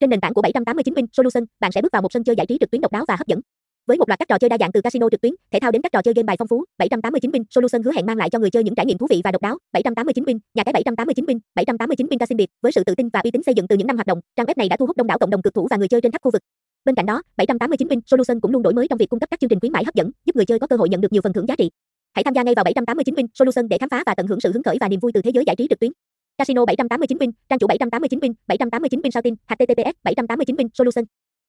Trên nền tảng của 789 Win Solution, bạn sẽ bước vào một sân chơi giải trí trực tuyến độc đáo và hấp dẫn. Với một loạt các trò chơi đa dạng từ casino trực tuyến, thể thao đến các trò chơi game bài phong phú, 789 Win Solution hứa hẹn mang lại cho người chơi những trải nghiệm thú vị và độc đáo. 789 Win, nhà cái 789 Win, 789 Win Casino Biệt, với sự tự tin và uy tín xây dựng từ những năm hoạt động, trang web này đã thu hút đông đảo cộng đồng cực thủ và người chơi trên khắp khu vực. Bên cạnh đó, 789 Win Solution cũng luôn đổi mới trong việc cung cấp các chương trình khuyến mãi hấp dẫn, giúp người chơi có cơ hội nhận được nhiều phần thưởng giá trị. Hãy tham gia ngay vào 789 Win Solution để khám phá và tận hưởng sự hứng khởi và niềm vui từ thế giới giải trí trực tuyến. Casino 789 Win, trang chủ 789 Win, 789 Win tin, https 789 Win Solution.